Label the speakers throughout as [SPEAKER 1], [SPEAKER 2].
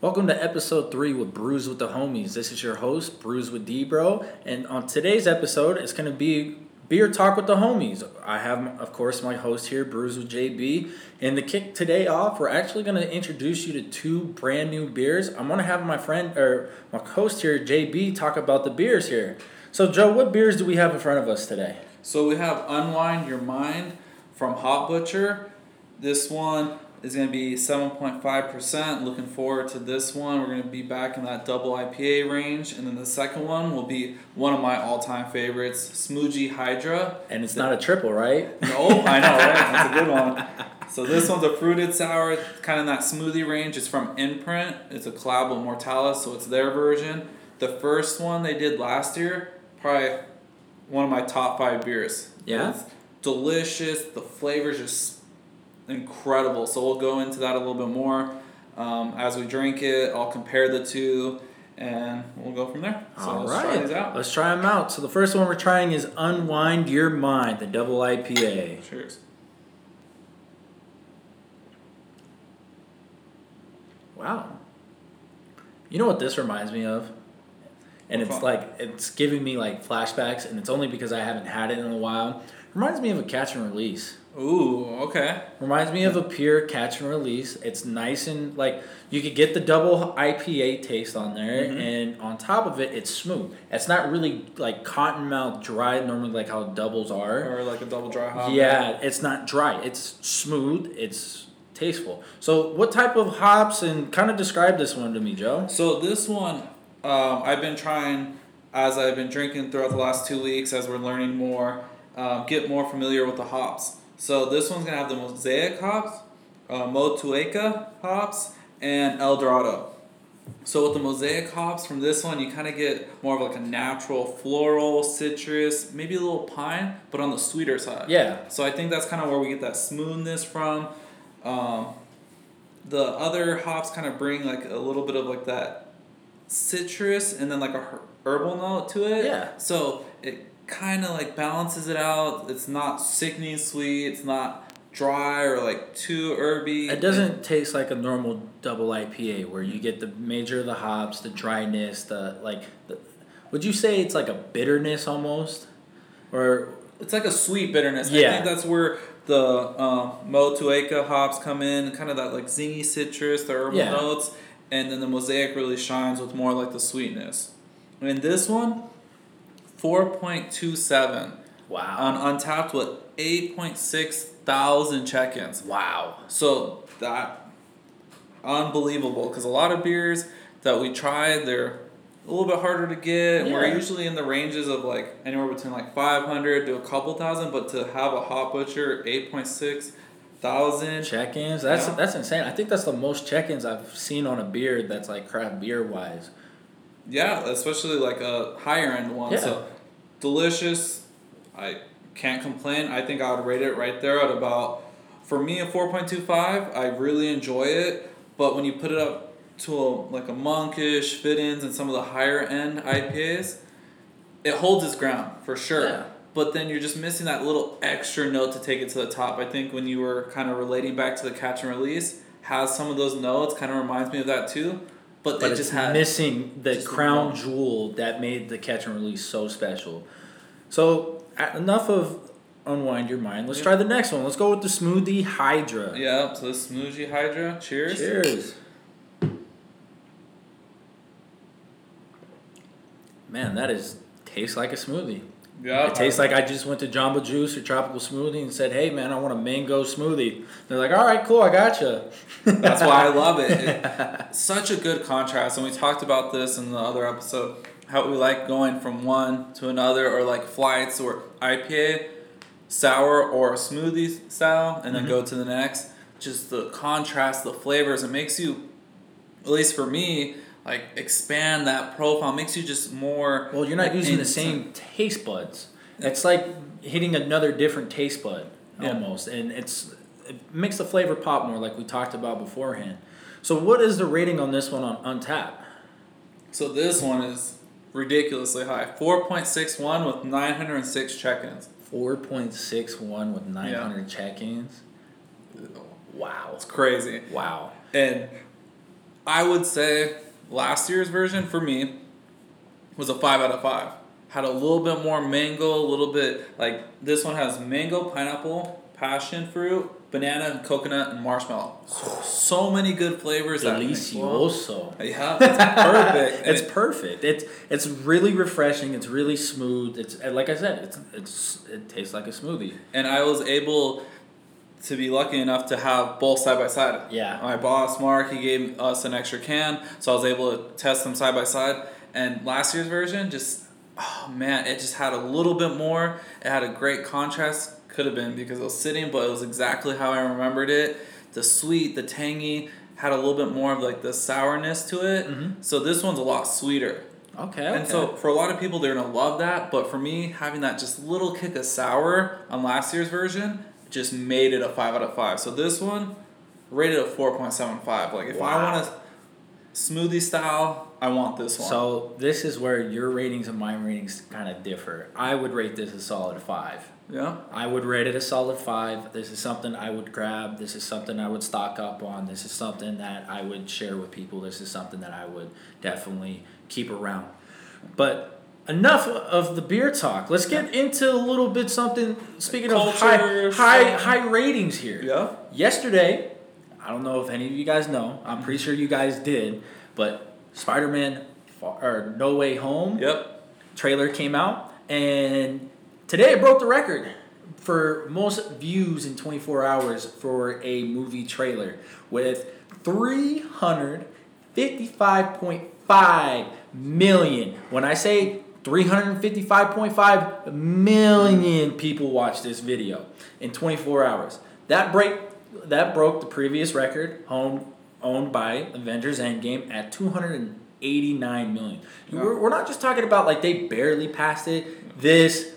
[SPEAKER 1] Welcome to episode three with Brews with the Homies. This is your host, Brews with D Bro, and on today's episode, it's going to be beer talk with the homies. I have, of course, my host here, Brews with JB, and to kick today off, we're actually going to introduce you to two brand new beers. I'm going to have my friend or my host here, JB, talk about the beers here. So, Joe, what beers do we have in front of us today?
[SPEAKER 2] So we have Unwind Your Mind from Hop Butcher. This one is going to be 7.5%. Looking forward to this one. We're going to be back in that double IPA range. And then the second one will be one of my all time favorites, Smoothie Hydra.
[SPEAKER 1] And it's not a triple, right?
[SPEAKER 2] No, I know, right? That's a good one. So this one's a fruited sour, kind of in that smoothie range. It's from Imprint. It's a collab with Mortalis, so it's their version. The first one they did last year, probably one of my top five beers.
[SPEAKER 1] Yeah?
[SPEAKER 2] It's delicious. The flavor's just incredible. So we'll go into that a little bit more um, as we drink it. I'll compare the two, and we'll go from there. So
[SPEAKER 1] All
[SPEAKER 2] let's
[SPEAKER 1] right,
[SPEAKER 2] try these out.
[SPEAKER 1] let's try them out. So the first one we're trying is Unwind Your Mind, the double IPA.
[SPEAKER 2] Cheers.
[SPEAKER 1] Wow. You know what this reminds me of? And it's like it's giving me like flashbacks, and it's only because I haven't had it in a while. Reminds me of a catch and release.
[SPEAKER 2] Ooh, okay.
[SPEAKER 1] Reminds me of a pure catch and release. It's nice and like you could get the double IPA taste on there,
[SPEAKER 2] Mhm.
[SPEAKER 1] and on top of it, it's smooth. It's not really like cotton mouth dry, normally like how doubles are.
[SPEAKER 2] Or like a double dry hop.
[SPEAKER 1] Yeah, it's not dry. It's smooth. It's tasteful. So, what type of hops and kind of describe this one to me, Joe?
[SPEAKER 2] So this one, um, I've been trying as I've been drinking throughout the last two weeks, as we're learning more, um, get more familiar with the hops. So this one's gonna have the Mosaic hops, uh, Motueka hops, and El Dorado. So with the Mosaic hops from this one, you kind of get more of like a natural floral, citrus, maybe a little pine, but on the sweeter side.
[SPEAKER 1] Yeah,
[SPEAKER 2] So I think that's kind of where we get that smoothness from. Um, the other hops kind of bring like a little bit of like that citrus and then like a herbal note to it.
[SPEAKER 1] Yeah.
[SPEAKER 2] So it kind of like balances it out. It's not sickening sweet. It's not dry or like too herby.
[SPEAKER 1] it doesn't taste like a normal double IPA where you get the major of the hops, the dryness, the like. The, would you say it's like a bitterness almost, or
[SPEAKER 2] It's like a sweet bitterness.
[SPEAKER 1] Yeah.
[SPEAKER 2] I think that's where the um, Motueka hops come in, kind of that like zingy citrus, the herbal
[SPEAKER 1] Yeah.
[SPEAKER 2] notes, and then the mosaic really shines with more like the sweetness. And this one, four point two seven
[SPEAKER 1] wow,
[SPEAKER 2] on Untappd with eight point six thousand check-ins.
[SPEAKER 1] wow,
[SPEAKER 2] So that unbelievable because a lot of beers that we tried they're a little bit harder to get and we're usually in the ranges of like anywhere between like 500 to a couple thousand but to have a Hop Butcher 8.6 thousand
[SPEAKER 1] check-ins. That's
[SPEAKER 2] Yeah.
[SPEAKER 1] that's insane. I think that's the most check-ins I've seen on a beer that's like craft beer wise.
[SPEAKER 2] Yeah especially like a higher end one.
[SPEAKER 1] Yeah.
[SPEAKER 2] so delicious. I can't complain. I think i would rate it right there at about for me a 4.25 i really enjoy it. But when you put it up to a, like a monkish fit-ins and some of the higher end ipas it holds its ground for sure.
[SPEAKER 1] Yeah.
[SPEAKER 2] but then you're just missing that little extra note to take it to the top. I think when you were kind of relating back to the catch and release has some of those notes kind of reminds me of that too but,
[SPEAKER 1] But
[SPEAKER 2] it just had
[SPEAKER 1] missing the
[SPEAKER 2] the
[SPEAKER 1] crown
[SPEAKER 2] one.
[SPEAKER 1] jewel that made the catch and release so special. So enough of unwind your mind. Let's
[SPEAKER 2] Yeah.
[SPEAKER 1] try the next one. Let's go with the smoothie Hydra.
[SPEAKER 2] Yeah, so the smoothie Hydra. Cheers.
[SPEAKER 1] Cheers. Man, that is tastes like a smoothie.
[SPEAKER 2] Yeah.
[SPEAKER 1] It tastes like I just went to Jamba Juice or Tropical Smoothie and said, "Hey, man, I want a mango smoothie." They're like, "All right, cool, I gotcha."
[SPEAKER 2] That's why I love it. it. Such a good contrast, and we talked about this in the other episode. How we like going from one to another, or like flights, or IPA, sour, or smoothie style, and then
[SPEAKER 1] Mhm.
[SPEAKER 2] go to the next. Just the contrast, the flavors, it makes you, at least for me, like expand that profile. Makes you just more.
[SPEAKER 1] Well, you're not
[SPEAKER 2] like,
[SPEAKER 1] using the same taste buds. It's like hitting another different taste bud
[SPEAKER 2] Yeah.
[SPEAKER 1] almost, and it's it makes the flavor pop more, like we talked about beforehand. So, what is the rating on this one on Untap?
[SPEAKER 2] So this one is ridiculously high. Four point six one with nine hundred and six check-ins.
[SPEAKER 1] Four point six one with nine hundred check-ins. Wow,
[SPEAKER 2] It's crazy.
[SPEAKER 1] wow.
[SPEAKER 2] And I would say last year's version for me was a five out of five. Had a little bit more mango, a little bit like this one has mango, pineapple, passion fruit, banana, and coconut, and marshmallow. So, so many good flavors. that mix well.
[SPEAKER 1] Delicioso.
[SPEAKER 2] Yeah, it's perfect.
[SPEAKER 1] It's
[SPEAKER 2] it-
[SPEAKER 1] perfect. It's it's really refreshing. It's really smooth. It's like I said, it's it's it tastes like a smoothie.
[SPEAKER 2] and I was able to be lucky enough to have both side by side.
[SPEAKER 1] Yeah.
[SPEAKER 2] My boss Mark, he gave us an extra can, so I was able to test them side by side. And last year's version, just oh man, it just had a little bit more. It had a great contrast. Could have been because it was sitting, but it was exactly how I remembered it. The sweet, the tangy, had a little bit more of like the sourness to it.
[SPEAKER 1] Mhm.
[SPEAKER 2] So this one's a lot sweeter.
[SPEAKER 1] Okay. okay.
[SPEAKER 2] And so for a lot of people, they're gonna love that. But for me, having that just little kick of sour on last year's version just made it a five out of five. So this one rated a four point seven five. Like if I want a smoothie style, I want this one.
[SPEAKER 1] So this is where your ratings and my ratings kind of differ. I would rate this a solid five.
[SPEAKER 2] yeah,
[SPEAKER 1] I would rate it a solid five. This is something I would grab. This is something I would stock up on. This is something that I would share with people. This is something that I would definitely keep around. But enough of the beer talk. Let's get into a little bit something. Speaking of high high high ratings here.
[SPEAKER 2] yeah.
[SPEAKER 1] Yesterday, I don't know if any of you guys know. I'm pretty mm-hmm. sure you guys did. But Spider-Man or No Way Home
[SPEAKER 2] Yep.
[SPEAKER 1] trailer came out, and today it broke the record for most views in 24 hours for a movie trailer with 355.5 million. When I say 355.5 million people watched this video in 24 hours. That break that broke the previous record owned owned by Avengers Endgame at 289 million. We're, we're not just talking about like they barely passed it. This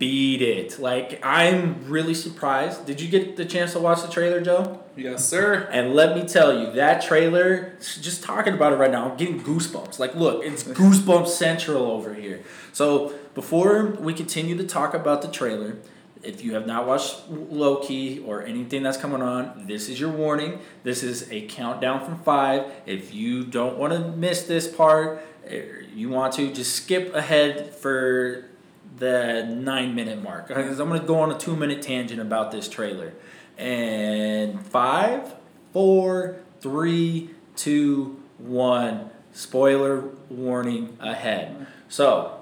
[SPEAKER 1] beat it. Like I'm really surprised. Did you get the chance to watch the trailer, Joe?
[SPEAKER 2] Yes, sir.
[SPEAKER 1] And let me tell you, that trailer, just talking about it right now, I'm getting goosebumps. Like, look, it's goosebumps central over here. So, before we continue to talk about the trailer, if you have not watched Loki or anything that's coming on, this is your warning. This is a countdown from five. If you don't want to miss this part, eh, you want to just skip ahead for the nine minute mark. Uh, because I'm going to go on a two minute tangent about this trailer. And five, four, three, two, one. Spoiler warning ahead. So,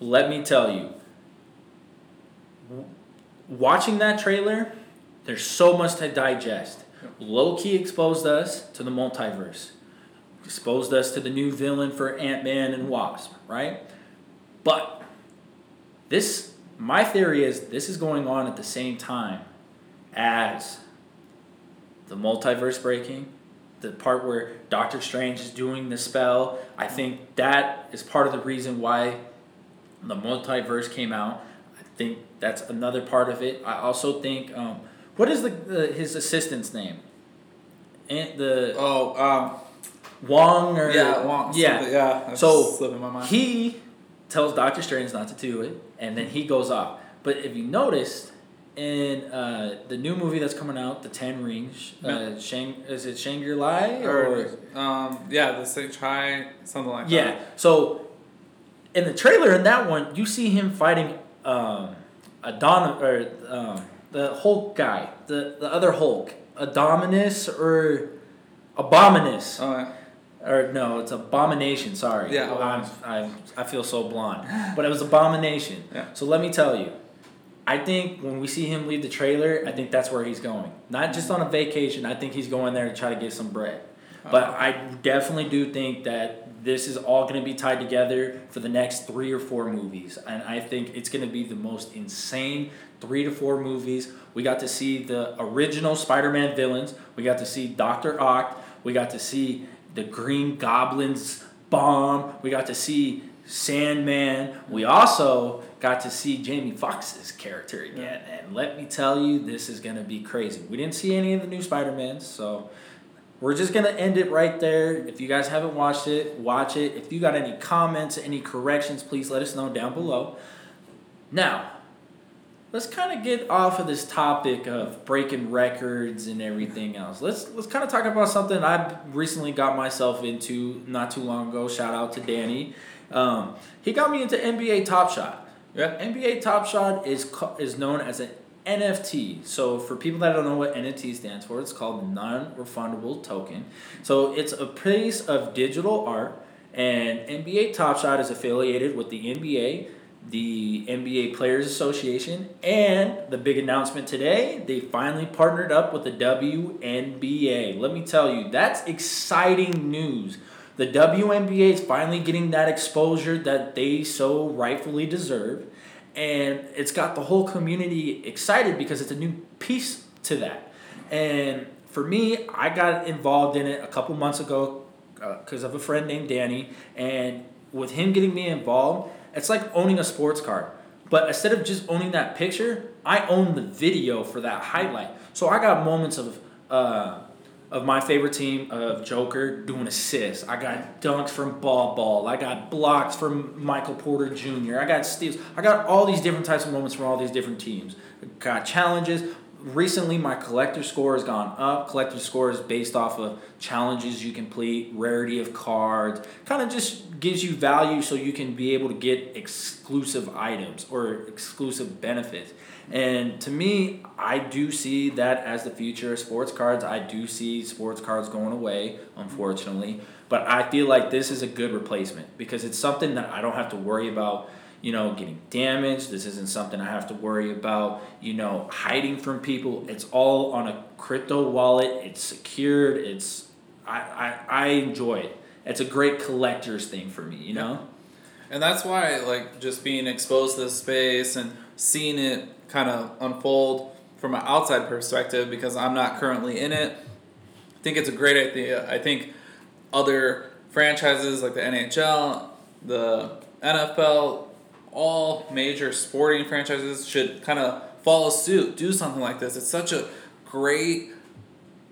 [SPEAKER 1] let me tell you, watching that trailer, there's so much to digest. Loki exposed us to the multiverse, exposed us to the new villain for Ant Man and Wasp, right? But this, my theory is this is going on at the same time as the multiverse breaking, the part where Doctor Strange is doing the spell. I think that is part of the reason why the multiverse came out. I think that's another part of it. I also think, um, what is the, the his assistant's name? And the
[SPEAKER 2] Oh, um,
[SPEAKER 1] Wong or
[SPEAKER 2] yeah, Wong,
[SPEAKER 1] yeah.
[SPEAKER 2] yeah.
[SPEAKER 1] So,
[SPEAKER 2] slipping my mind.
[SPEAKER 1] He tells Doctor Strange not to do it, and then he goes off. But if you noticed in uh, the new movie that's coming out, The Ten Rings, uh, Shang is it Shangri La or,
[SPEAKER 2] or um, yeah, the try something like
[SPEAKER 1] yeah?
[SPEAKER 2] that. Yeah.
[SPEAKER 1] So in the trailer in that one, you see him fighting um, Adon or um, the Hulk guy, the the other Hulk, Adominus or Abominus.
[SPEAKER 2] Oh,
[SPEAKER 1] Or no, it's abomination. Sorry.
[SPEAKER 2] Yeah,
[SPEAKER 1] I'm, I'm, I feel so blonde, but it was abomination.
[SPEAKER 2] Yeah.
[SPEAKER 1] So let me tell you, I think when we see him leave the trailer, I think that's where he's going. Not just on a vacation. I think he's going there to try to get some bread. Uh-huh. But I definitely do think that this is all going to be tied together for the next three or four movies, and I think it's going to be the most insane three to four movies. We got to see the original Spider-Man villains. We got to see Doctor Ock. We got to see the Green Goblin's bomb. We got to see Sandman. We also got to see Jamie Foxx's character again. And let me tell you, this is going to be crazy. We didn't see any of the new Spider-Mans, so we're just going to end it right there. If you guys haven't watched it, watch it. If you got any comments, any corrections, please let us know down below. Now, let's kind of get off of this topic of breaking records and everything else. Let's let's kind of talk about something I recently got myself into not too long ago. Shout out to Danny. Um, he got me into NBA Top Shot.
[SPEAKER 2] Yeah.
[SPEAKER 1] NBA Top Shot is is known as an NFT. So for people that don't know what NFT stands for, it's called non-refundable token. So it's a piece of digital art, and NBA Top Shot is affiliated with the NBA, the NBA Players Association, and the big announcement today, they finally partnered up with the WNBA. Let me tell you, that's exciting news. The WNBA is finally getting that exposure that they so rightfully deserve and it's got the whole community excited because it's a new piece to that. And for me, I got involved in it a couple months ago because uh, of a friend named Danny, and with him getting me involved, it's like owning a sports card. But instead of just owning that picture, I own the video for that highlight. So I got moments of uh, of my favorite team of Joker doing assists. I got dunks from Ball Ball. I got blocks from Michael Porter Jr. I got steals. I got all these different types of moments from all these different teams. got challenges. Recently, my collector score has gone up. Collector score is based off of challenges you complete, rarity of cards. Kind of just gives you value so you can be able to get exclusive items or exclusive benefits. And to me, I do see that as the future of sports cards. I do see sports cards going away, unfortunately. But I feel like this is a good replacement because it's something that I don't have to worry about, you know, getting damaged. This isn't something I have to worry about, you know, hiding from people. It's all on a crypto wallet. It's secured. It's I, I, I enjoy it. It's a great collector's thing for me, you know?
[SPEAKER 2] And that's why like just being exposed to this space and seeing it kind of unfold from an outside perspective because I'm not currently in it. I think it's a great idea. I think other franchises like the NHL, the NFL, all major sporting franchises should kind of follow suit, do something like this. It's such a great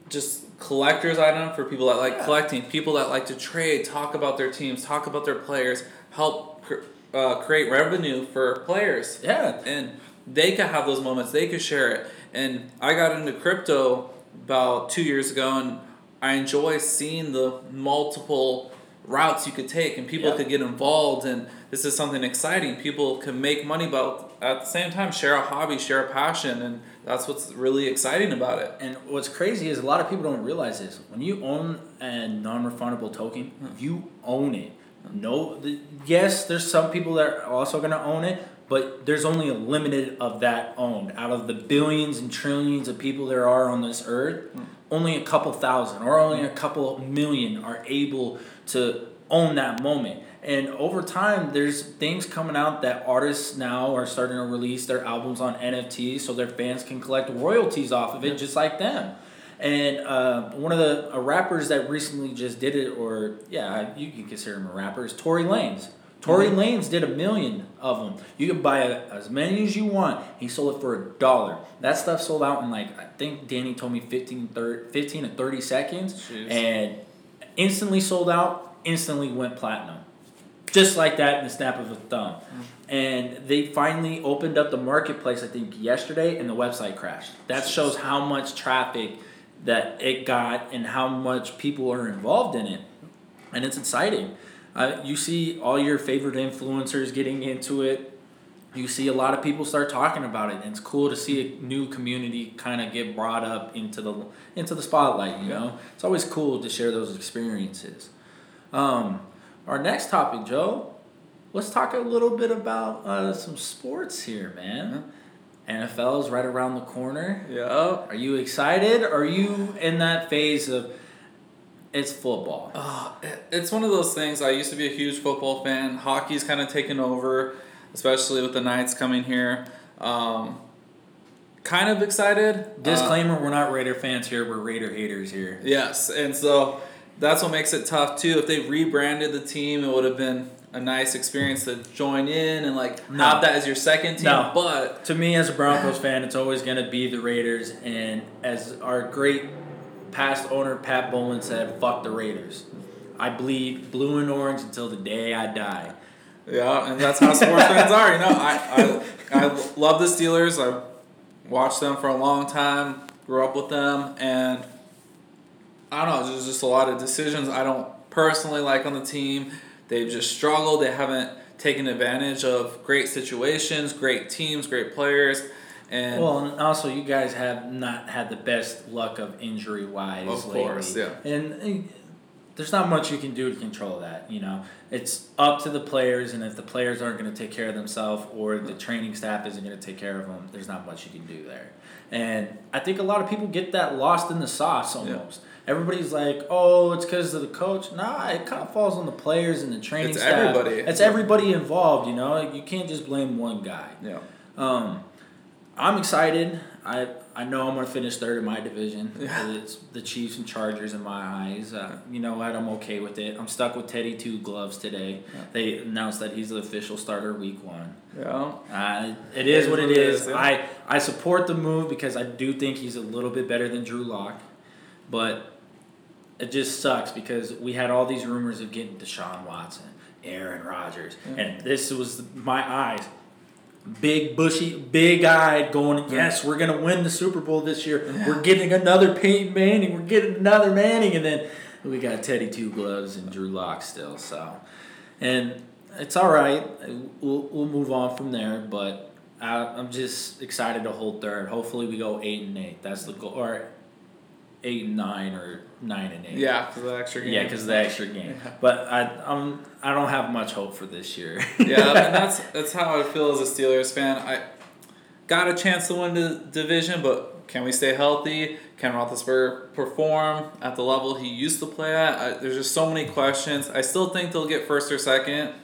[SPEAKER 2] just collector's item for people that like yeah. collecting, people that like to trade, talk about their teams, talk about their players, help uh, create revenue for players.
[SPEAKER 1] Yeah.
[SPEAKER 2] And they could have those moments. They could share it. And I got into crypto about two years ago, and I enjoy seeing the multiple routes you could take, and people could get involved. And this is something exciting. People can make money, but at the same time, share a hobby, share a passion, and that's what's really exciting about it.
[SPEAKER 1] And what's crazy is a lot of people don't realize this. When you own a non-refundable token, you own it. No, the, yes, there's some people that are also gonna own it, but there's only a limited of that owned out of the billions and trillions of people there are on this earth mm. only a couple thousand or only a couple million are able to own that moment and over time there's things coming out that artists now are starting to release their albums on nfts so their fans can collect royalties off of it just like them and uh, one of the rappers that recently just did it or yeah you can consider him a rapper is tory lanez Tory mm-hmm. Lanez did a million of them. You can buy a, as many as you want. He sold it for a dollar. That stuff sold out in like I think Danny told me 15, 30, 15 to thirty seconds, Jeez. and instantly sold out. Instantly went platinum, just like that in the snap of a thumb. Mm-hmm. And they finally opened up the marketplace. I think yesterday, and the website crashed. That shows how much traffic that it got and how much people are involved in it, and it's exciting. Uh, you see all your favorite influencers getting into it. You see a lot of people start talking about it, and it's cool to see a new community kind of get brought up into the into the spotlight. You know, it's always cool to share those experiences. Um, our next topic, Joe. Let's talk a little bit about uh, some sports here, man. NFL is right around the corner.
[SPEAKER 2] Yeah.
[SPEAKER 1] Are you excited? Are you in that phase of it's football.
[SPEAKER 2] Uh, it's one of those things. I used to be a huge football fan. Hockey's kind of taken over, especially with the Knights coming here. Um, kind of excited.
[SPEAKER 1] Disclaimer: uh, We're not Raider fans here. We're Raider haters here.
[SPEAKER 2] Yes, and so that's what makes it tough too. If they rebranded the team, it would have been a nice experience to join in and like no. have that as your second team. No. But
[SPEAKER 1] to me, as a Broncos fan, it's always going to be the Raiders. And as our great past owner Pat Bowlen said, "Fuck the Raiders." I bleed blue and orange until the day I die.
[SPEAKER 2] Yeah, and that's how sports fans are. You know, I, I, I love the Steelers. I watched them for a long time, grew up with them, and I don't know, there's just a lot of decisions I don't personally like on the team. They've just struggled. They haven't taken advantage of great situations, great teams, great players. And
[SPEAKER 1] well, and also you guys have not had the best luck of injury wise
[SPEAKER 2] Of
[SPEAKER 1] lately.
[SPEAKER 2] course, yeah.
[SPEAKER 1] And uh, there's not much you can do to control that. You know, it's up to the players, and if the players aren't going to take care of themselves or the training staff isn't going to take care of them, there's not much you can do there. And I think a lot of people get that lost in the sauce almost. Everybody's like, "Oh, it's because of the coach." Nah, it kind of falls on the players and the training
[SPEAKER 2] It's
[SPEAKER 1] staff.
[SPEAKER 2] everybody.
[SPEAKER 1] It's everybody involved. You know, you can't just blame one guy.
[SPEAKER 2] yeah.
[SPEAKER 1] Um, I'm excited. I I know I'm gonna finish third in my division.
[SPEAKER 2] Yeah.
[SPEAKER 1] It's the Chiefs and Chargers in my eyes. Uh, you know what? I'm okay with it. I'm stuck with Teddy Two Gloves today.
[SPEAKER 2] Yeah.
[SPEAKER 1] They announced that he's the official starter week one.
[SPEAKER 2] Yeah.
[SPEAKER 1] Uh, it is what it is. I I support the move because I do think he's a little bit better than Drew Lock, but it just sucks because we had all these rumors of getting Deshaun Watson, Aaron Rodgers,
[SPEAKER 2] Yeah.
[SPEAKER 1] and this was my eyes. Big bushy, big eyed, going. Mm. Yes, we're gonna win the Super Bowl this year. We're getting another Peyton Manning. We're getting another Manning, and then we got Teddy Two Gloves and Drew Lock still. So, and it's all right. We'll we'll move on from there, but I, I'm just excited to hold third. Hopefully, we go eight and eight. That's the goal, or eight and nine, or nine and eight.
[SPEAKER 2] Yeah, for the extra game.
[SPEAKER 1] Yeah, because the extra game. But I I'm I don't have much hope for this year.
[SPEAKER 2] yeah, and that's that's how I feel as a Steelers fan. I got a chance to win the division, but can we stay healthy? Can Roethlisberger perform at the level he used to play at? I, there's just so many questions. I still think they'll get first or second.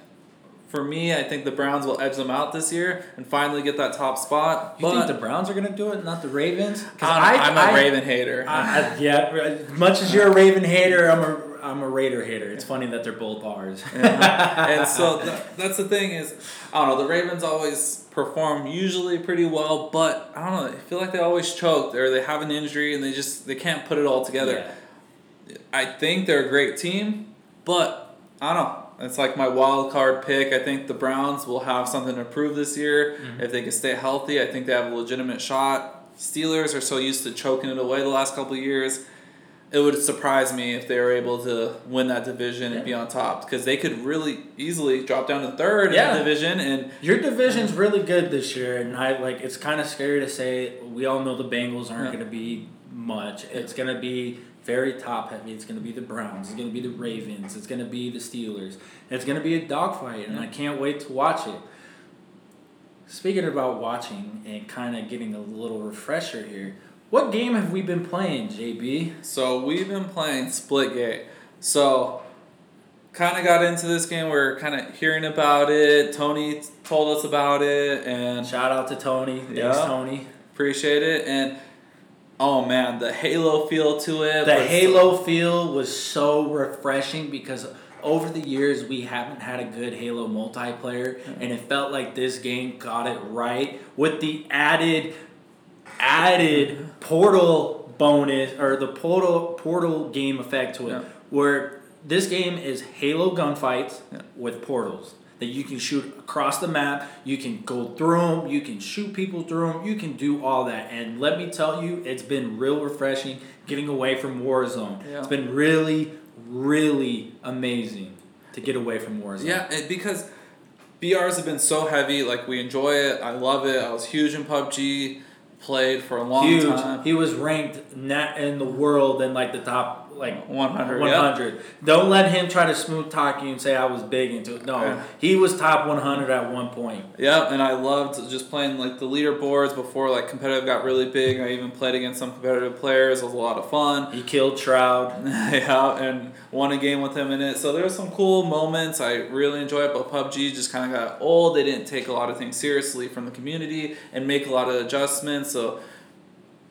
[SPEAKER 2] For me, I think the Browns will edge them out this year and finally get that top spot.
[SPEAKER 1] You
[SPEAKER 2] but
[SPEAKER 1] think the Browns are gonna do it, not the Ravens? 'Cause
[SPEAKER 2] I'm, I'm a
[SPEAKER 1] I-
[SPEAKER 2] Raven hater.
[SPEAKER 1] I, yeah, much as you're a Raven hater, I'm a I'm a Raider hater. It's funny that they're both ours.
[SPEAKER 2] and so th- that's the thing is, I don't know. The Ravens always perform usually pretty well, but I don't know. I feel like they always choke or they have an injury and they just they can't put it all together.
[SPEAKER 1] Yeah.
[SPEAKER 2] I think they're a great team, but I don't know. It's like my wild card pick. I think the Browns will have something to prove this year
[SPEAKER 1] Mhm.
[SPEAKER 2] if they can stay healthy. I think they have a legitimate shot. Steelers are so used to choking it away the last couple of years. It would surprise me if they were able to win that division and be on top because they could really easily drop down to third
[SPEAKER 1] Yeah.
[SPEAKER 2] in the division and
[SPEAKER 1] Your division's really good this year, and I like. It's kind of scary to say. We all know the Bengals aren't
[SPEAKER 2] Yeah.
[SPEAKER 1] going to be much. It's going to be very top heavy. It's going to be the Browns. It's going to be the Ravens. It's going to be the Steelers. It's going to be a dogfight, and I can't wait to watch it. Speaking about watching and kind of getting a little refresher here, what game have we been playing, JB?
[SPEAKER 2] So we've been playing Splitgate. So kind of got into this game. We are kind of hearing about it. Tony told us about it and
[SPEAKER 1] Shout out to Tony. Thanks,
[SPEAKER 2] Yeah.
[SPEAKER 1] Tony.
[SPEAKER 2] appreciate it. And oh man, the Halo feel to it.
[SPEAKER 1] The Halo feel was so refreshing because over the years we haven't had a good Halo multiplayer, and it felt like this game got it right with the added added portal bonus or the portal portal game effect to it,
[SPEAKER 2] Yeah.
[SPEAKER 1] where this game is Halo gunfights
[SPEAKER 2] Yeah.
[SPEAKER 1] with portals. That you can shoot across the map, you can go through them, you can shoot people through them, you can do all that. And let me tell you, it's been real refreshing getting away from Warzone.
[SPEAKER 2] Yeah.
[SPEAKER 1] It's been really, really amazing to get away from Warzone.
[SPEAKER 2] Yeah, it, because BRs have been so heavy. Like we enjoy it. I love it. I was huge in PUBG. Played for a long
[SPEAKER 1] huge.
[SPEAKER 2] time.
[SPEAKER 1] He was ranked not in the world in like the top like
[SPEAKER 2] 100.
[SPEAKER 1] One
[SPEAKER 2] yeah.
[SPEAKER 1] hundred. Don't let him try to smooth talk you and say I was big into it. No,
[SPEAKER 2] Yeah.
[SPEAKER 1] he was top one hundred at one point.
[SPEAKER 2] Yep, and I loved just playing like the leaderboards before like competitive got really big. I even played against some competitive players. It was a lot of fun.
[SPEAKER 1] He killed Shroud.
[SPEAKER 2] yeah, and won a game with him in it. So there were some cool moments. I really enjoyed it, but PUBG just kind of got old. They didn't take a lot of things seriously from the community and make a lot of adjustments. So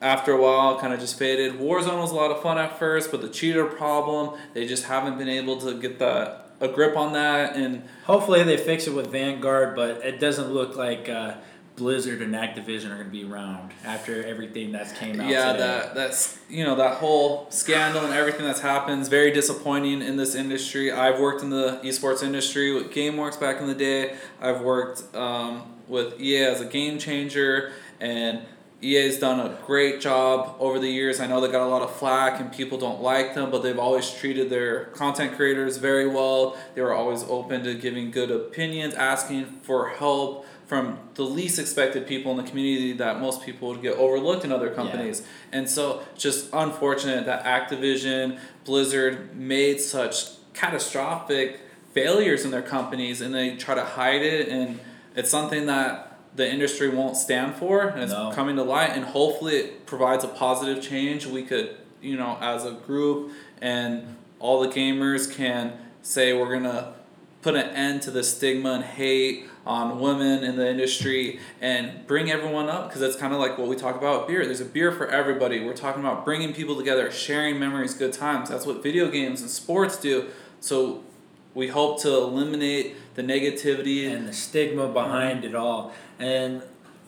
[SPEAKER 2] after a while, kind of just faded. Warzone was a lot of fun at first, but the cheater problem, they just haven't been able to get that a grip on that and
[SPEAKER 1] Hopefully they fix it with Vanguard, but it doesn't look like uh, Blizzard and Activision are going to be around after everything that's came out.
[SPEAKER 2] Yeah,
[SPEAKER 1] today.
[SPEAKER 2] that that's you know that whole scandal and everything that's happened is very disappointing in this industry. I've worked in the esports industry with GameWorks back in the day. I've worked um, with EA as a game changer, and EA's done a great job over the years. I know they got a lot of flack and people don't like them, but they've always treated their content creators very well. They were always open to giving good opinions, asking for help from the least expected people in the community that most people would get overlooked in other companies. Yeah. And so just unfortunate that Activision, Blizzard made such catastrophic failures in their companies and they try to hide it and it's something that the industry won't stand for and it's no. coming to light and hopefully it provides a positive change we could you know as a group and all the gamers can say we're gonna put an end to the stigma and hate on women in the industry and bring everyone up because that's kind of like what we talk about beer. There's a beer for everybody. We're talking about bringing people together, sharing memories, good times. That's what video games and sports do. So we hope to eliminate the negativity
[SPEAKER 1] and the stigma behind mm-hmm. it all. And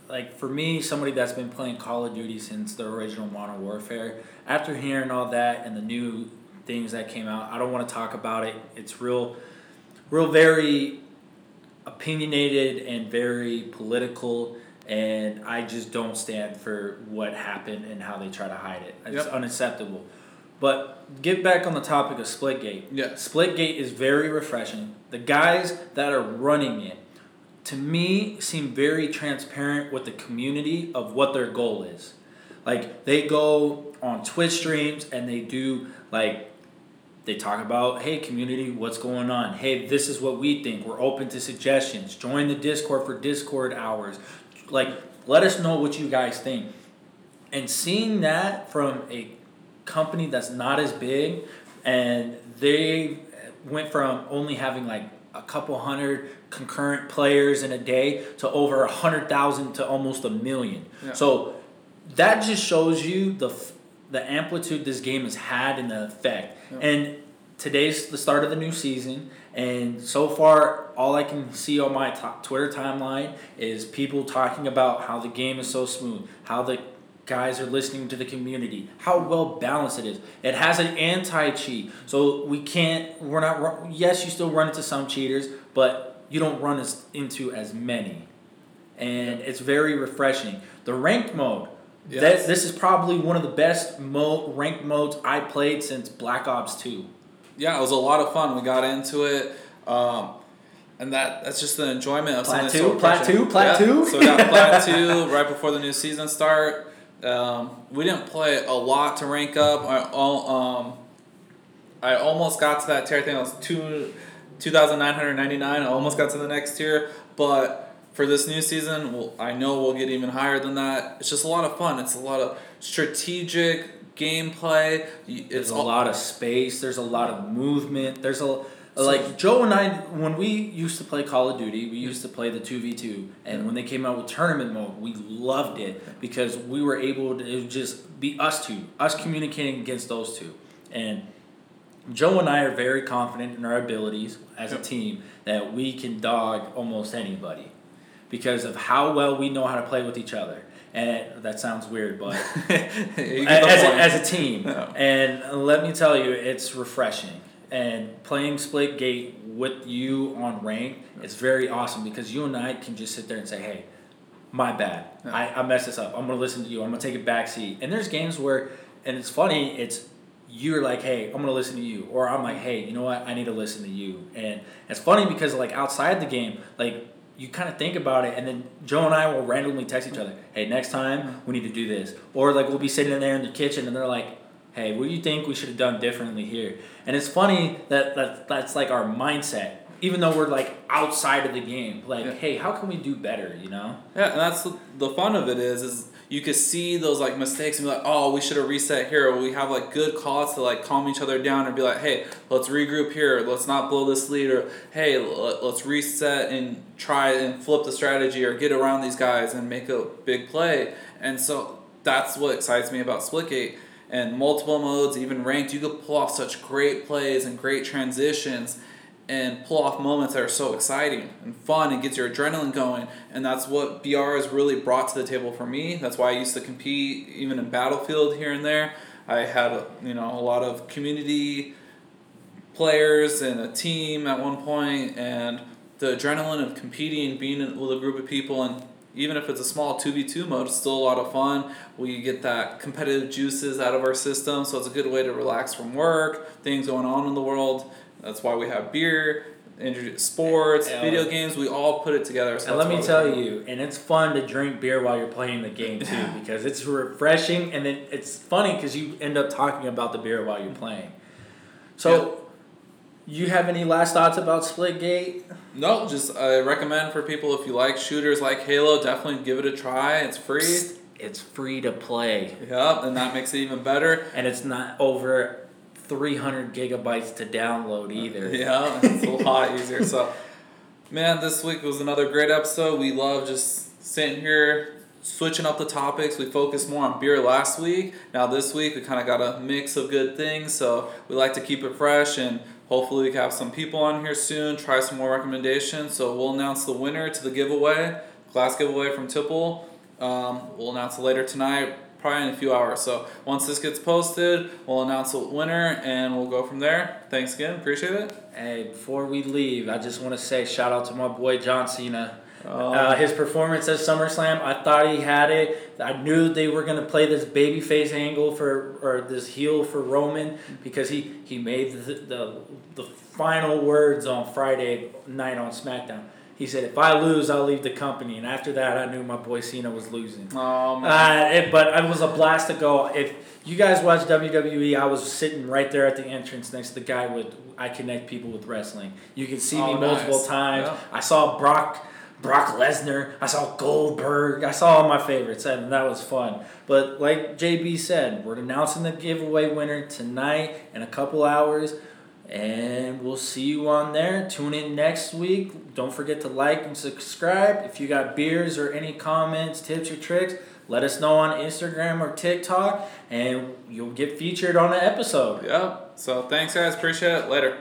[SPEAKER 1] like for me, somebody that's been playing Call of Duty since the original Modern Warfare, after hearing all that and the new things that came out, I don't want to talk about it. It's real, real very opinionated and very political and I just don't stand for what happened and how they try to hide it. It's yep. unacceptable. But get back on the topic of Splitgate.
[SPEAKER 2] Yeah.
[SPEAKER 1] Splitgate is very refreshing. The guys that are running it, to me, seem very transparent with the community of what their goal is. Like they go on Twitch streams and they do like they talk about, hey, community, what's going on? Hey, this is what we think. We're open to suggestions. Join the Discord for Discord hours. Like, let us know what you guys think. And seeing that from a company that's not as big, and they went from only having like a couple hundred concurrent players in a day to over a hundred thousand to almost a million. Yeah. So that just shows you the the amplitude this game has had and the effect. And today's the start of the new season, and so far, all I can see on my Twitter timeline is people talking about how the game is so smooth, how the guys are listening to the community, how well balanced it is. It has an anti cheat, so we can't. We're not. Yes, you still run into some cheaters, but you don't run as, into as many, and it's very refreshing. The ranked mode Yes. That, this is probably one of the best mo- ranked modes I played since Black Ops 2.
[SPEAKER 2] Yeah, it was a lot of fun. We got into it. Um, and that that's just the enjoyment of
[SPEAKER 1] Plat something so Plat 2? Plat 2?
[SPEAKER 2] So we got Plat 2 right before the new season start. Um, we didn't play a lot to rank up. I, um, I almost got to that tier. I think it was two, 2,999. I almost got to the next tier. But for this new season, well, I know we'll get even higher than that. It's just a lot of fun. It's a lot of strategic gameplay.
[SPEAKER 1] It's there's a lot of space. There's a lot of movement. There's a like Joe and I when we used to play Call of Duty, we used to play the two v two, and when they came out with tournament mode, we loved it because we were able to just be us two, us communicating against those two, and. Joe and I are very confident in our abilities as a team that we can dog almost anybody because of how well we know how to play with each other. And that sounds weird, but as, a, as a team. No. And let me tell you, it's refreshing. And playing Splitgate with you on rank, it's very awesome because you and I can just sit there and say, hey, my bad. Yeah. I, I messed this up. I'm going to listen to you. I'm going to take a back seat. And there's games where, and it's funny, it's you're like, hey, I'm gonna listen to you, or I'm like, hey, you know what, I need to listen to you, and it's funny because like outside the game, like you kind of think about it, and then Joe and I will randomly text each other, "Hey, next time we need to do this," or like we'll be sitting in there in the kitchen, and they're like, "Hey, what do you think we should have done differently here?" And it's funny that, that that's like our mindset, even though we're like outside of the game. Like, yeah. hey, how can we do better? You know?
[SPEAKER 2] Yeah, and that's the, fun of it is is you could see those like mistakes and be like, oh, we should have reset here. Or we have like good calls to like calm each other down and be like, hey, let's regroup here. Let's not blow this lead. Or hey, let's reset and try and flip the strategy or get around these guys and make a big play. And so that's what excites me about Splitgate. And multiple modes, even ranked, you could pull off such great plays and great transitions. and pull off moments that are so exciting and fun and gets your adrenaline going. And that's what BR has really brought to the table for me. That's why I used to compete even in Battlefield here and there. I had you know a lot of community players and a team at one point, and the adrenaline of competing, being with a group of people, and even if it's a small 2v2 mode, it's still a lot of fun. We get that competitive juices out of our system, so it's a good way to relax from work, things going on in the world. That's why we have beer, sports, and video games. We all put it together.
[SPEAKER 1] So and let me tell you, and it's fun to drink beer while you're playing the game too, because it's refreshing, and then it's funny because you end up talking about the beer while you're playing. So. You have any last thoughts about Splitgate?
[SPEAKER 2] No, just I recommend for people if you like shooters like Halo, definitely give it a try. It's free.
[SPEAKER 1] It's free to play.
[SPEAKER 2] Yep, and that makes it even better.
[SPEAKER 1] And it's not over 300 gigabytes to download either.
[SPEAKER 2] Yeah, it's a lot easier. So, man, this week was another great episode. We love just sitting here switching up the topics. We focused more on beer last week. Now this week we kind of got a mix of good things. So we like to keep it fresh and hopefully we can have some people on here soon. Try some more recommendations. So we'll announce the winner to the giveaway, glass giveaway from Tipple. Um, we'll announce it later tonight probably in a few hours. So once this gets posted, we'll announce the winner and we'll go from there. Thanks again. Appreciate it.
[SPEAKER 1] Hey, before we leave, I just want to say shout out to my boy John Cena. Oh. Uh, his performance at SummerSlam, I thought he had it. I knew they were gonna play this babyface angle for or this heel for Roman because he he made the, the the final words on Friday night on SmackDown. He said, "If I lose, I'll leave the company." And after that, I knew my boy Cena was losing.
[SPEAKER 2] Oh
[SPEAKER 1] uh, it, but it was a blast to go. If you guys watch WWE, I was sitting right there at the entrance next to the guy with I connect people with wrestling. You can see oh, me multiple nice. times. Yeah. I saw Brock. Brock Lesnar, I saw Goldberg, I saw all my favorites, and that was fun. But like JB said, we're announcing the giveaway winner tonight in a couple hours. And we'll see you on there. Tune in next week. Don't forget to like and subscribe. If you got beers or any comments, tips, or tricks, let us know on Instagram or TikTok, and you'll get featured on an episode.
[SPEAKER 2] Yep. So thanks, guys. Appreciate it. Later.